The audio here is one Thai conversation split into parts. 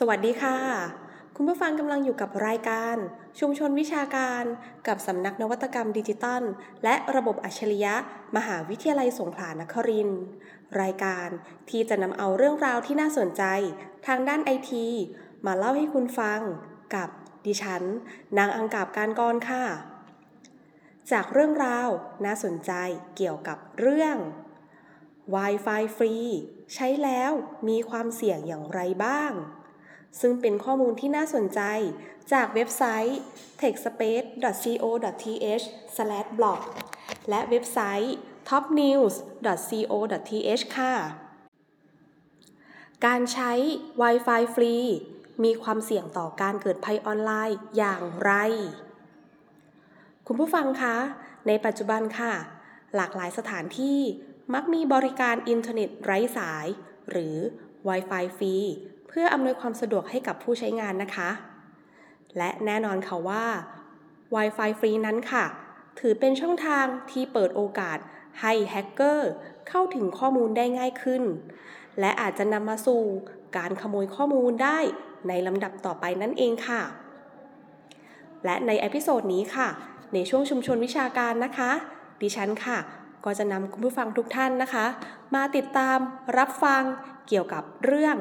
สวัสดีค่ะ คุณผู้ฟังกำลังอยู่กับรายการ ชุมชนวิชาการ กับสำนักนวัตกรรมดิจิตัล และระบบอัจฉริยะ มหาวิทยาลัยสงขลานครินทร์รายการที่จะนำเอาเรื่องราวที่น่าสนใจ ทางด้านไอทีมาเล่าให้คุณฟังกับดิฉัน นางอังกาบการกรค่ะ จากเรื่องราวน่าสนใจเกี่ยวกับเรื่อง Wi-Fi ฟรีใช้แล้วมีความเสี่ยงอย่างไรบ้าง ซึ่งเป็นข้อมูลที่น่าสนใจจากเว็บไซต์ techspace.co.th/blog และเว็บไซต์ topnews.co.th ค่ะ การใช้ Wi-Fi ฟรี มีความเสี่ยงต่อการเกิดภัยออนไลน์อย่างไร คุณผู้ฟังคะ ในปัจจุบันค่ะ หลากหลายสถานที่มักมีบริการอินเทอร์เน็ตไร้สาย หรือ Wi-Fi ฟรี เพื่ออำนวยความสะดวกให้กับผู้ใช้งานนะคะ และแน่นอนค่ะว่า Wi-Fi ฟรีนั้นค่ะ ถือเป็นช่องทางที่เปิดโอกาสให้แฮกเกอร์เข้าถึงข้อมูลได้ง่ายขึ้น และอาจจะนำมาสู่การขโมยข้อมูลได้ในลำดับต่อไปนั่นเองค่ะ และใน episode นี้ค่ะ ในช่วงชุมชนวิชาการนะคะ ดิฉันค่ะ ก็จะนำคุณผู้ฟังทุกท่านนะคะ มาติดตามรับฟังเกี่ยวกับเรื่อง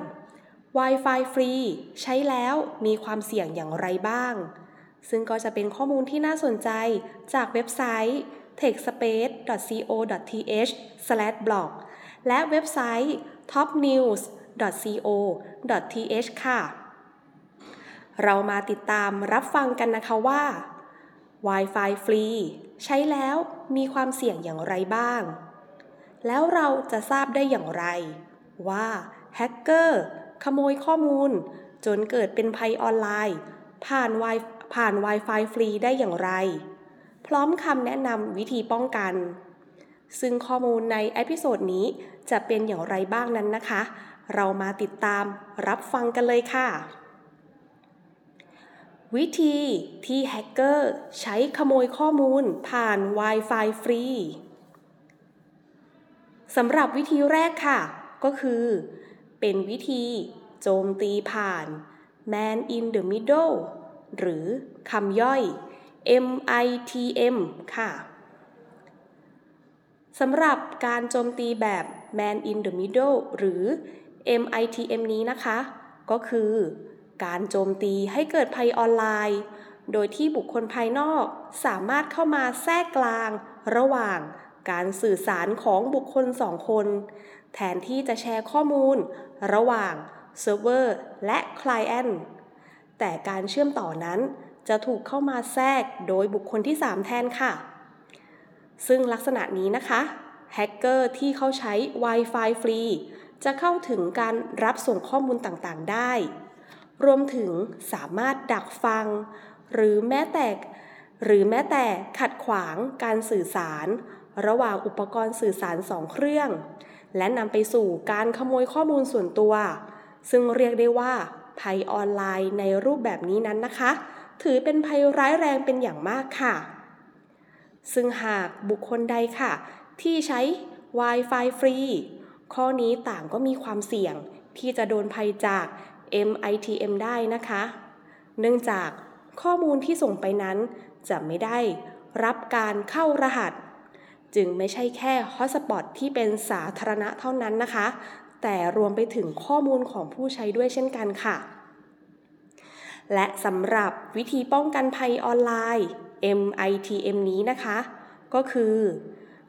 Wi-Fi ฟรี ใช้แล้วมีความเสี่ยงอย่างไรบ้าง ซึ่งก็จะเป็นข้อมูลที่น่าสนใจจากเว็บไซต์ techspace.co.th/blog และเว็บไซต์ topnews.co.th ค่ะ เรามาติดตามรับฟังกันนะคะว่า Wi-Fi ฟรี ใช้แล้วมีความเสี่ยงอย่างไรบ้าง แล้วเราจะทราบได้อย่างไร ว่าแฮกเกอร์ ขโมยข้อมูล จนเกิดเป็นภัยออนไลน์ ผ่านวผ่าน Wi-Fi ฟรีได้อย่างไร พร้อมคำแนะนำวิธีป้องกัน ซึ่งข้อมูลใน episode นี้จะเป็นอย่างไรบ้างนั้นนะคะ เรามาติดตามรับฟังกันเลยค่ะ วิธีที่แฮกเกอร์ใช้ขโมยข้อมูลผ่าน Wi-Fi ฟรีสำหรับวิธีแรกค่ะ ก็คือ เป็นวิธี โจมตีผ่าน Man in the Middle หรือคำย่อย MITM ค่ะสำหรับการโจมตีแบบ Man in the Middle หรือ MITM นี้นะคะ ก็คือการโจมตีให้เกิดภัยออนไลน์ โดยที่บุคคลภายนอกสามารถเข้ามาแทรกกลาง ระหว่างการสื่อสารของบุคคลสองคน แทนที่จะแชร์ข้อมูล ระหว่าง เซิร์ฟเวอร์และ client แต่การเชื่อมต่อนั้นจะถูกเข้ามาแทรกโดยบุคคลที่ 3 แทนค่ะ ซึ่งลักษณะนี้นะคะแฮกเกอร์ที่เขาใช้ Wi-Fi ฟรี จะเข้าถึงการรับส่งข้อมูลต่างๆ ได้ รวมถึงสามารถดักฟัง หรือแม้แต่หรือแม้แต่ขัดขวางการสื่อสาร ระหว่างอุปกรณ์สื่อสารสองเครื่อง และนำไปสู่การขโมยข้อมูลส่วนตัว ซึ่งเรียกได้ว่าภัยออนไลน์ในรูปแบบนี้นั้นนะคะ ถือเป็นภัยร้ายแรงเป็นอย่างมากค่ะ ซึ่งหากบุคคลใดค่ะ ที่ใช้ Wi-Fi ฟรี ข้อนี้ต่างก็มีความเสี่ยงที่จะโดนภัยจาก MITM ได้นะคะ เนื่องจากข้อมูลที่ส่งไปนั้น จะไม่ได้รับการเข้ารหัส จึงไม่ใช่แค่ฮอสปอตที่เป็นสาธารณะเท่านั้นนะคะ แต่รวมไปถึงข้อมูลของผู้ใช้ด้วยเช่นกันค่ะ และสำหรับวิธีป้องกันภัยออนไลน์ MITM นี้นะคะ ก็คือ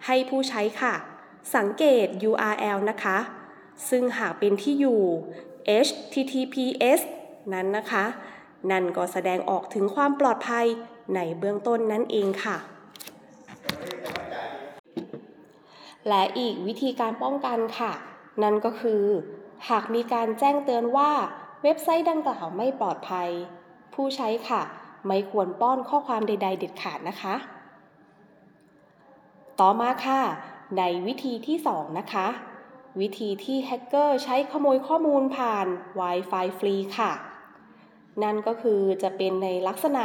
ให้ผู้ใช้ค่ะ สังเกต URL นะคะ ซึ่งหากเป็นที่อยู่ HTTPS นั้นนะคะ นั่นก็แสดงออกถึงความปลอดภัยในเบื้องต้นนั่นเองค่ะ และอีกวิธีการป้องกันค่ะ นั่นก็คือ หากมีการแจ้งเตือนว่าเว็บไซต์ดังกล่าวไม่ปลอดภัย ผู้ใช้ค่ะ ไม่ควรป้อนข้อความใด ๆ เด็ดขาดนะคะ ต่อมาค่ะ ในวิธีที่ 2 นะคะ วิธีที่แฮกเกอร์ใช้ขโมยข้อมูลผ่าน Wi-Fi ฟรีค่ะ นั่นก็คือจะเป็นในลักษณะ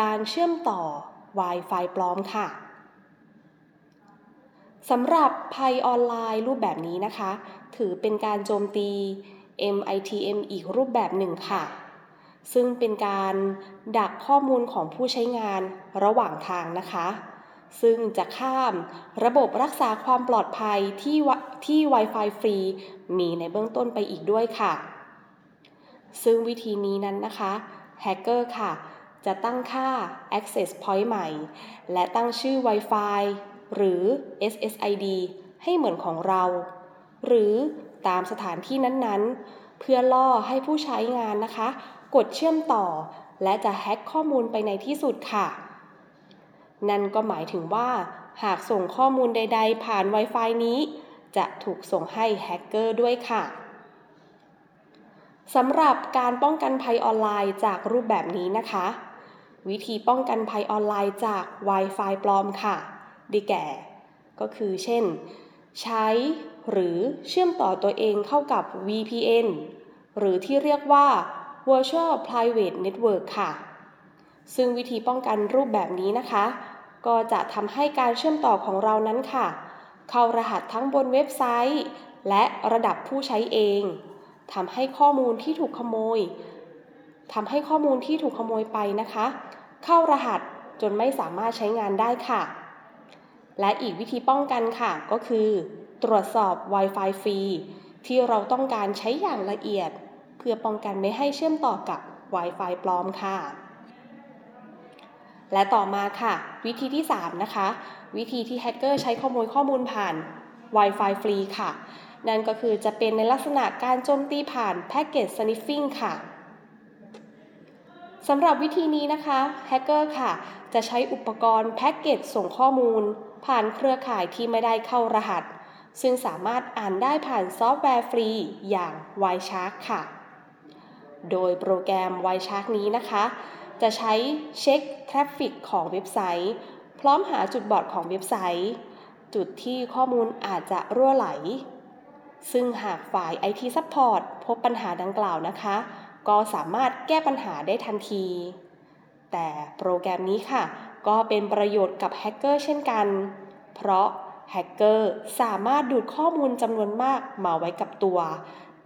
การเชื่อมต่อ Wi-Fi ปลอมค่ะสำหรับภัยออนไลน์รูปแบบนี้นะคะ ถือเป็นการโจมตี MITM อีกรูปแบบหนึ่งค่ะ ซึ่งเป็นการดักข้อมูลของผู้ใช้งานระหว่างทางนะคะ ซึ่งจะข้ามระบบรักษาความปลอดภัยที่ที่ Wi-Fi ฟรีมีในเบื้องต้นไปอีกด้วยค่ะ ซึ่งวิธีนี้นั้นนะคะแฮกเกอร์ค่ะ จะตั้งค่า access point ใหม่ และตั้งชื่อ Wi-Fi หรือ SSID ให้เหมือนของเรา หรือตามสถานที่นั้นๆ เพื่อล่อให้ผู้ใช้งานนะคะ กดเชื่อมต่อ และจะแฮ็กข้อมูลไปในที่สุดค่ะ นั่นก็หมายถึงว่า หากส่งข้อมูลใด ๆ ผ่าน Wi-Fi นี้ จะถูกส่งให้แฮกเกอร์ด้วยค่ะสำหรับการป้องกันภัยออนไลน์จากรูปแบบนี้นะคะ วิธีป้องกันภัยออนไลน์จาก Wi-Fi ปลอมค่ะ ดีแก่ ก็คือเช่น ใช้ หรือเชื่อมต่อตัวเองเข้ากับ VPN หรือที่เรียกว่า Virtual Private Network ค่ะ ซึ่งวิธีป้องกันรูปแบบนี้นะคะ ก็จะทำให้การเชื่อมต่อของเรานั้นค่ะ เข้ารหัสทั้งบนเว็บไซต์ และระดับผู้ใช้เองทำให้ข้อมูลที่ถูกขโมยทำให้ข้อมูลที่ถูกขโมยไปนะคะ เข้ารหัสจนไม่สามารถใช้งานได้ค่ะ และอีกวิธีป้องกันค่ะ ก็คือ ตรวจสอบ Wi-Fi ฟรี ที่เราต้องการใช้อย่างละเอียด เพื่อป้องกันไม่ให้เชื่อมต่อกับ Wi-Fi ปลอมค่ะ และต่อมาค่ะ วิธีที่ 3 นะคะ วิธีที่แฮกเกอร์ใช้ขโมยข้อมูลผ่าน Wi-Fi ฟรีค่ะ นั่นก็คือจะเป็นในลักษณะการโจมตีผ่านแพ็กเกจ sniffing ค่ะ สำหรับวิธีนี้นะคะแฮกเกอร์ค่ะ จะใช้อุปกรณ์ packet ส่งข้อมูล ผ่านเครือข่ายที่ไม่ได้เข้ารหัส ซึ่งสามารถอ่านได้ผ่านซอฟต์แวร์ฟรีอย่าง Wireshark ค่ะ โดยโปรแกรม Wireshark นี้นะคะ จะใช้เช็ค traffic ของเว็บไซต์ พร้อมหาจุดบอดของเว็บไซต์ จุดที่ข้อมูลอาจจะรั่วไหล ซึ่งหากฝ่าย IT Support พบปัญหาดังกล่าวนะคะ ก็สามารถแก้ปัญหาได้ทันที แต่โปรแกรมนี้ค่ะ ก็เป็นประโยชน์กับแฮกเกอร์เช่นกัน เพราะแฮกเกอร์สามารถดูดข้อมูลจำนวนมากมาไว้กับตัว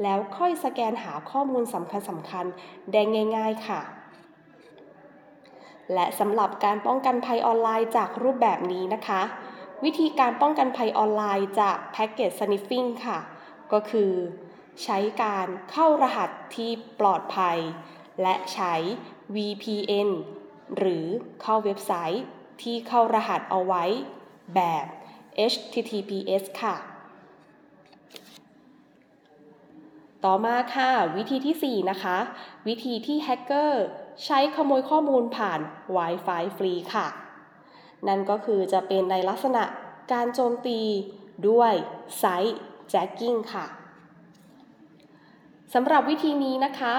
แล้วค่อยสแกนหาข้อมูลสำคัญสำคัญได้ง่าย ๆค่ะ และสำหรับการป้องกันภัยออนไลน์จากรูปแบบนี้นะคะ วิธีการป้องกันภัยออนไลน์จากแพ็กเกจ sniffing ค่ะ ก็คือ ใช้การเข้ารหัสที่ปลอดภัย และใช้ VPN หรือเข้าเว็บไซต์ที่เข้ารหัสเอาไว้แบบ HTTPS ค่ะ ต่อมาค่ะ วิธีที่ 4 นะคะ วิธีที่แฮกเกอร์ใช้ขโมยข้อมูลผ่าน Wi-Fi ฟรีค่ะ นั่นก็คือจะเป็นในลักษณะการโจมตีด้วย sidejacking ค่ะ สำหรับวิธีนี้นะคะ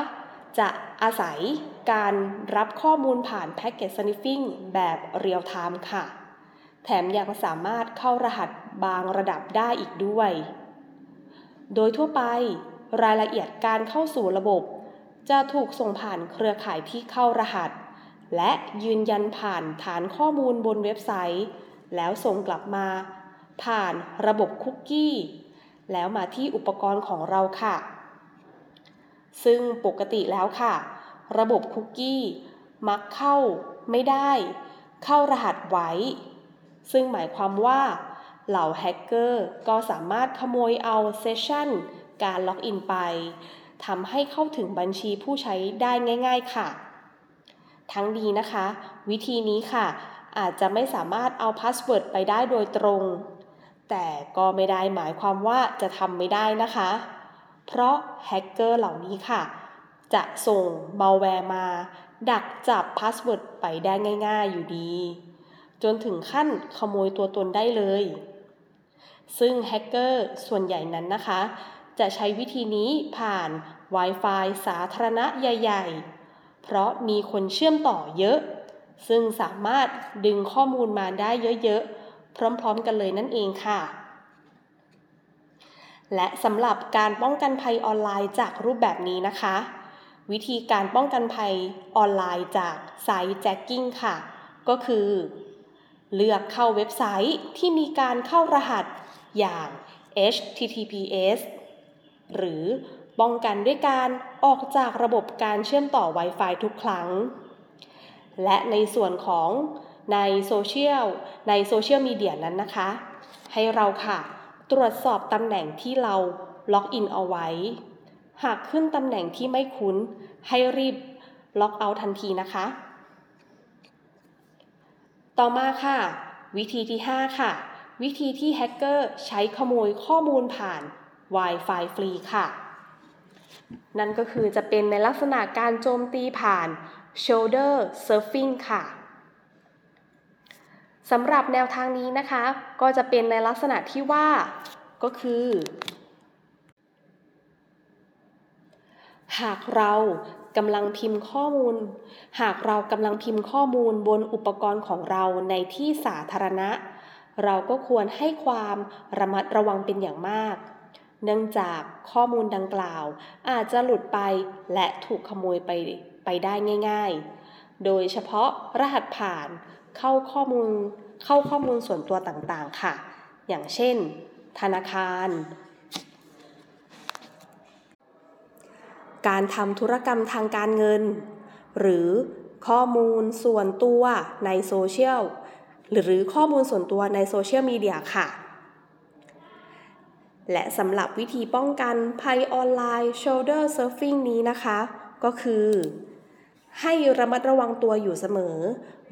จะอาศัยการรับข้อมูลผ่าน packet sniffingแบบเรียลไทม์ค่ะ แถมยังสามารถเข้ารหัสบางระดับได้อีกด้วย โดยทั่วไปรายละเอียดการเข้าสู่ระบบ จะถูกส่งผ่านเครือข่ายที่เข้ารหัส และยืนยันผ่านฐานข้อมูลบนเว็บไซต์ แล้วส่งกลับมา ผ่านระบบคุกกี้ แล้วมาที่อุปกรณ์ของเราค่ะ ซึ่งปกติแล้วค่ะ ระบบคุกกี้ มักเข้าไม่ได้ เข้ารหัสไว้ ซึ่งหมายความว่า เหล่าแฮกเกอร์ก็สามารถขโมยเอา session การ login ไปทำให้เข้าถึงบัญชีผู้ใช้ได้ง่าย ๆ ค่ะ ทั้งนี้นะคะ วิธีนี้ค่ะ อาจจะไม่สามารถเอา password ไปได้โดยตรง แต่ก็ไม่ได้หมายความว่าจะทำไม่ได้นะคะ เพราะแฮกเกอร์เหล่านี้ค่ะ จะส่งมาแวร์มา ดักจับ password ไปได้ง่ายๆอยู่ดี จนถึงขั้นขโมยตัวตนได้เลย ซึ่งแฮกเกอร์ส่วนใหญ่นั้นนะคะ จะใช้วิธีนี้ผ่าน Wi-Fi สาธารณะใหญ่ ๆ เพราะมีคนเชื่อมต่อเยอะ ซึ่งสามารถดึงข้อมูลมาได้เยอะๆ พร้อมๆกันเลยนั่นเองค่ะ และสำหรับการป้องกันภัยออนไลน์จากรูปแบบนี้นะคะ วิธีการป้องกันภัยออนไลน์จากไซต์แจ็คกิ้งค่ะ ก็คือ เลือกเข้าเว็บไซต์ที่มีการเข้ารหัสอย่าง HTTPS หรือป้องกันด้วยการออกจากระบบการเชื่อมต่อ Wi-Fi ทุกครั้ง และในส่วนของในโซเชียลในโซเชียลมีเดียนั้นนะคะ ให้เราค่ะ ตรวจสอบตำแหน่งที่เรา login เอาไว้ หากขึ้นตำแหน่งที่ไม่คุ้น ให้รีบ logout ทันทีนะคะ ต่อมาค่ะ วิธีที่ 5 ค่ะ วิธีที่แฮกเกอร์ใช้ขโมยข้อมูลผ่าน Wi-Fi ฟรีค่ะ นั่นก็คือจะเป็นในลักษณะการโจมตีผ่าน shoulder surfing ค่ะ สำหรับแนวทางนี้นะคะ ก็จะเป็นในลักษณะที่ว่าก็คือ หากเรากำลังพิมพ์ข้อมูล หากเรากำลังพิมพ์ข้อมูลบนอุปกรณ์ของเราในที่สาธารณะ เราก็ควรให้ความระมัดระวังเป็นอย่างมาก เนื่องจากข้อมูลดังกล่าว อาจจะหลุดไปและถูกขโมยไปไปได้ง่าย ๆ โดยเฉพาะรหัสผ่าน เข้าข้อมูลเข้าข้อมูลส่วนตัวต่างๆค่ะ อย่างเช่น ธนาคาร การทำธุรกรรมทางการเงิน หรือข้อมูลส่วนตัวในโซเชียลหรือข้อมูลส่วนตัวในโซเชียลมีเดียค่ะ และสำหรับวิธีป้องกันภัยออนไลน์ shoulder surfing นี้นะคะ ก็คือ ให้ระมัดระวังตัวอยู่เสมอ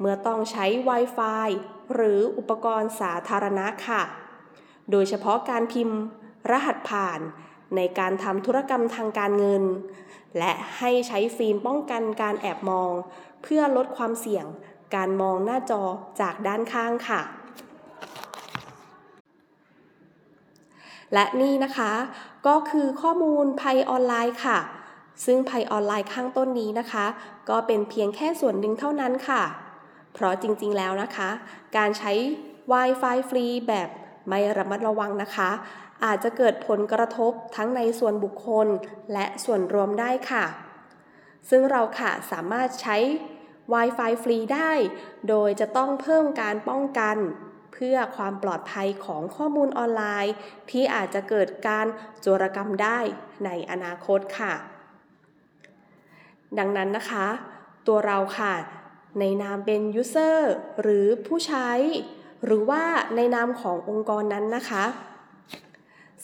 เมื่อต้องใช้ Wi-Fi หรืออุปกรณ์สาธารณะค่ะ โดยเฉพาะการพิมพ์ รหัสผ่านในการทำธุรกรรมทางการเงิน และให้ใช้ฟิล์มป้องกันการแอบมอง เพื่อลดความเสี่ยงการมองหน้าจอจากด้านข้างค่ะ และนี่นะคะ ก็คือข้อมูลภัยออนไลน์ค่ะ ซึ่งภัยออนไลน์ข้างต้นนี้นะคะ ก็เป็นเพียงแค่ส่วนหนึ่งเท่านั้นค่ะ เพราะจริงๆแล้วนะคะ การใช้ Wi-Fi ฟรีแบบไม่ระมัดระวังนะคะ อาจจะเกิดผลกระทบทั้งในส่วนบุคคลและส่วนรวมได้ค่ะ ซึ่งเราค่ะสามารถใช้ Wi-Fi ฟรีได้ โดยจะต้องเพิ่มการป้องกัน เพื่อความปลอดภัยของข้อมูลออนไลน์ ที่อาจจะเกิดการโจรกรรมได้ในอนาคตค่ะ ดังนั้นนะคะ ตัวเราค่ะ ในนามเป็น user หรือผู้ใช้ หรือว่าในนามขององค์กรนั้นนะคะ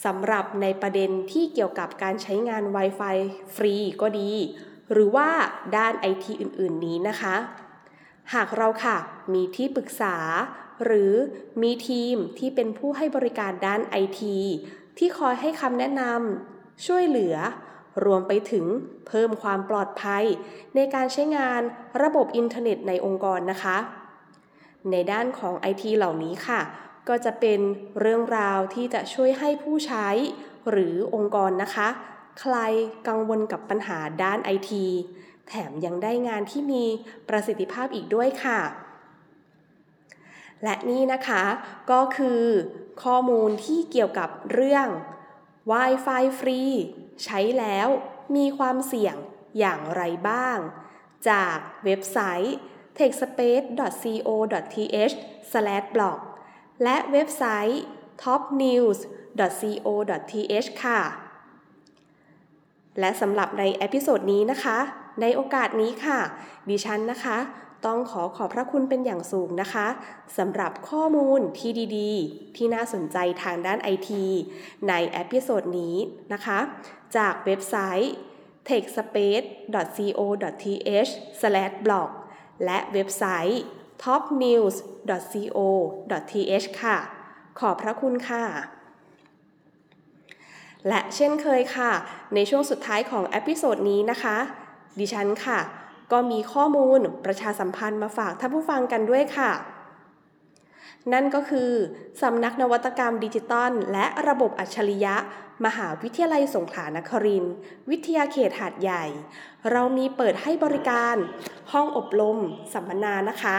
สำหรับในประเด็นที่เกี่ยวกับการใช้งาน Wi-Fi ฟรีก็ดี หรือว่าด้านไอทีอื่น ๆ นี้นะคะ หากเราค่ะ มีที่ปรึกษา หรือมีทีมที่เป็นผู้ให้บริการด้านไอทีที่คอยให้คำแนะนำช่วยเหลือ รวมไปถึงเพิ่มความปลอดภัย ในการใช้งานระบบอินเทอร์เน็ตในองค์กรนะคะ ในด้านของไอทีเหล่านี้ค่ะ ก็จะเป็นเรื่องราวที่จะช่วยให้ผู้ใช้หรือองค์กรนะคะ ใครกังวลกับปัญหาด้านไอทีแถมยังได้งานที่มีประสิทธิภาพอีกด้วยค่ะ และนี่นะคะก็คือข้อมูลที่เกี่ยวกับเรื่อง Wi-Fi ฟรี ใช้แล้วมีความเสี่ยงอย่างไรบ้าง จากเว็บไซต์ techspace.co.th/blog และเว็บไซต์ topnews.co.th ค่ะ และสำหรับใน episode นี้นะคะ ในโอกาสนี้ค่ะ ดิฉันนะคะ ต้องขอขอบพระคุณเป็นอย่างสูงนะคะสำหรับข้อมูลที่ดีๆ ที่น่าสนใจทางด้านไอทีใน episode นี้นะคะ จากเว็บไซต์ techspace.co.th/blog และเว็บไซต์ topnews.co.th ค่ะ ขอบพระคุณค่ะ และเช่นเคยค่ะ ในช่วงสุดท้ายของ episode นี้นะคะ ดิฉันค่ะ ก็มีข้อมูลประชาสัมพันธ์มาฝากท่านผู้ฟังกันด้วยค่ะ นั่นก็คือสำนักนวัตกรรมดิจิตอลและระบบอัจฉริยะ มหาวิทยาลัยสงขลานครินทร์วิทยาเขตหาดใหญ่ เรามีเปิดให้บริการห้องอบรมสัมมนานะคะ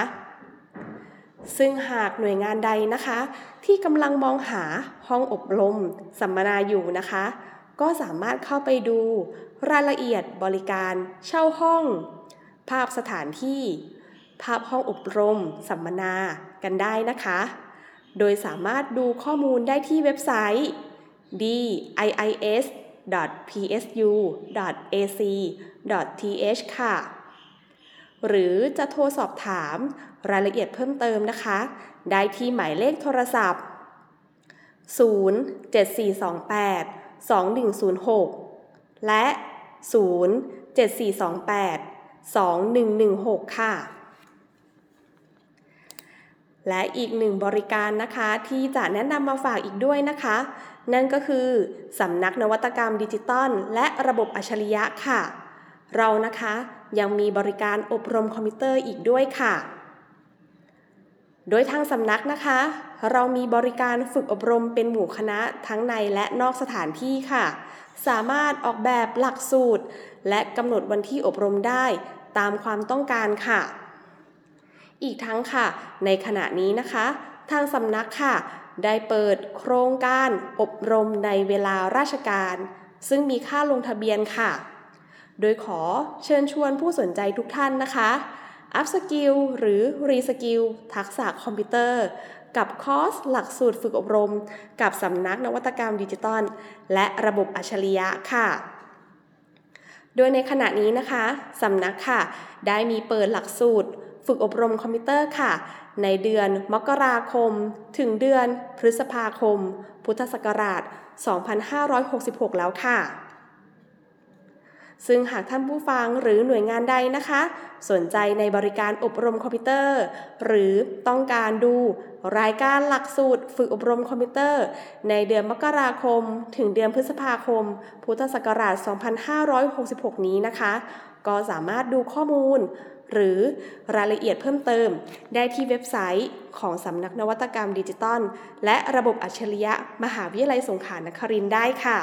ซึ่งหากหน่วยงานใดนะคะ ที่กำลังมองหาห้องอบรมสัมมนาอยู่นะคะ ก็สามารถเข้าไปดูรายละเอียดบริการเช่าห้อง ภาพสถานที่ ภาพห้องอบรม สัมมนา กันได้นะคะ โดยสามารถดูข้อมูลได้ที่เว็บไซต์ diis.psu.ac.th ค่ะ หรือจะโทรสอบถามรายละเอียดเพิ่มเติมนะคะ ได้ที่หมายเลขโทรศัพท์ 0 7428 2106 และ 0 7428 2116 ค่ะ และอีกหนึ่งบริการนะคะที่จะแนะนำมาฝากอีกด้วยนะคะ นั่นก็คือสำนักนวัตกรรมดิจิตอลและระบบอัจฉริยะค่ะ เรานะคะยังมีบริการอบรมคอมพิวเตอร์อีกด้วยค่ะ โดยทางสำนักนะคะ เรามีบริการฝึกอบรมเป็นหมู่คณะทั้งในและนอกสถานที่ค่ะ สามารถออกแบบหลักสูตร และกำหนดวันที่อบรมได้ ตามความต้องการค่ะ อีกทั้งค่ะ ในขณะนี้นะคะ ทางสำนักค่ะ ได้เปิดโครงการอบรมในเวลาราชการ ซึ่งมีค่าลงทะเบียนค่ะ โดยขอเชิญชวนผู้สนใจทุกท่านนะคะ upskill หรือ reskill ทักษะคอมพิวเตอร์ กับคอร์สหลักสูตรฝึกอบรม กับสำนักนวัตกรรมดิจิตอลและระบบอัจฉริยะค่ะ โดยในขณะนี้นะคะสำนักค่ะ ได้มีเปิดหลักสูตร ฝึกอบรมคอมพิวเตอร์ค่ะ ในเดือนมกราคม ถึงเดือนพฤษภาคม พุทธศักราช 2566 แล้วค่ะ ซึ่งหากท่านผู้ฟังหรือหน่วยงานใดนะคะ สนใจในบริการอบรมคอมพิวเตอร์ หรือต้องการดูรายการหลักสูตรฝึกอบรมคอมพิวเตอร์ ในเดือนมกราคม ถึงเดือนพฤษภาคม พุทธศักราช 2566 นี้นะคะ ก็สามารถดูข้อมูล หรือรายละเอียดเพิ่มเติม ได้ที่เว็บไซต์ของสำนักนวัตกรรมดิจิตอลและระบบอัจฉริยะ มหาวิทยาลัยสงขลานครินทร์ได้ค่ะ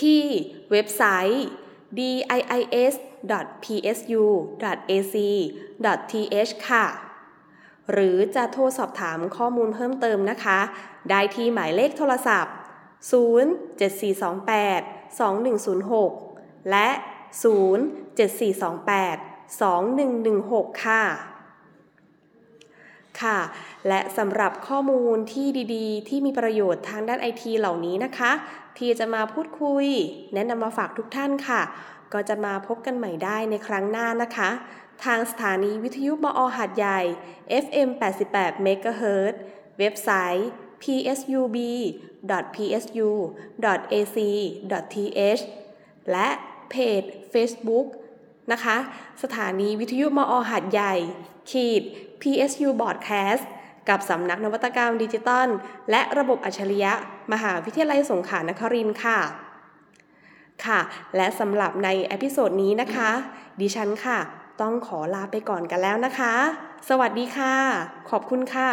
ที่เว็บไซต์ diis.psu.ac.th ค่ะ หรือจะโทรสอบถามข้อมูลเพิ่มเติมนะคะ ได้ที่หมายเลขโทรศัพท์ 07428 2106 และ 07428 2116 ค่ะ ค่ะ และสำหรับข้อมูลที่ดีๆ ที่มีประโยชน์ทางด้านไอทีเหล่านี้นะคะ ที่จะมาพูดคุย แนะนำมาฝากทุกท่านค่ะ ก็จะมาพบกันใหม่ได้ในครั้งหน้านะคะ ทางสถานีวิทยุมอหาดใหญ่ FM 88 MHz เว็บไซต์ psub.psu.ac.th และเพจ Facebook นะคะ สถานีวิทยุมอหาดใหญ่ ขีด PSU Broadcast กับสำนักนวัตกรรมดิจิตอลและระบบอัจฉริยะ มหาวิทยาลัยสงขลานครินทร์ค่ะ ค่ะ และสำหรับใน episode นี้นะคะ ดิฉันค่ะ ต้องขอลาไปก่อนกันแล้วนะคะ สวัสดีค่ะ ขอบคุณค่ะ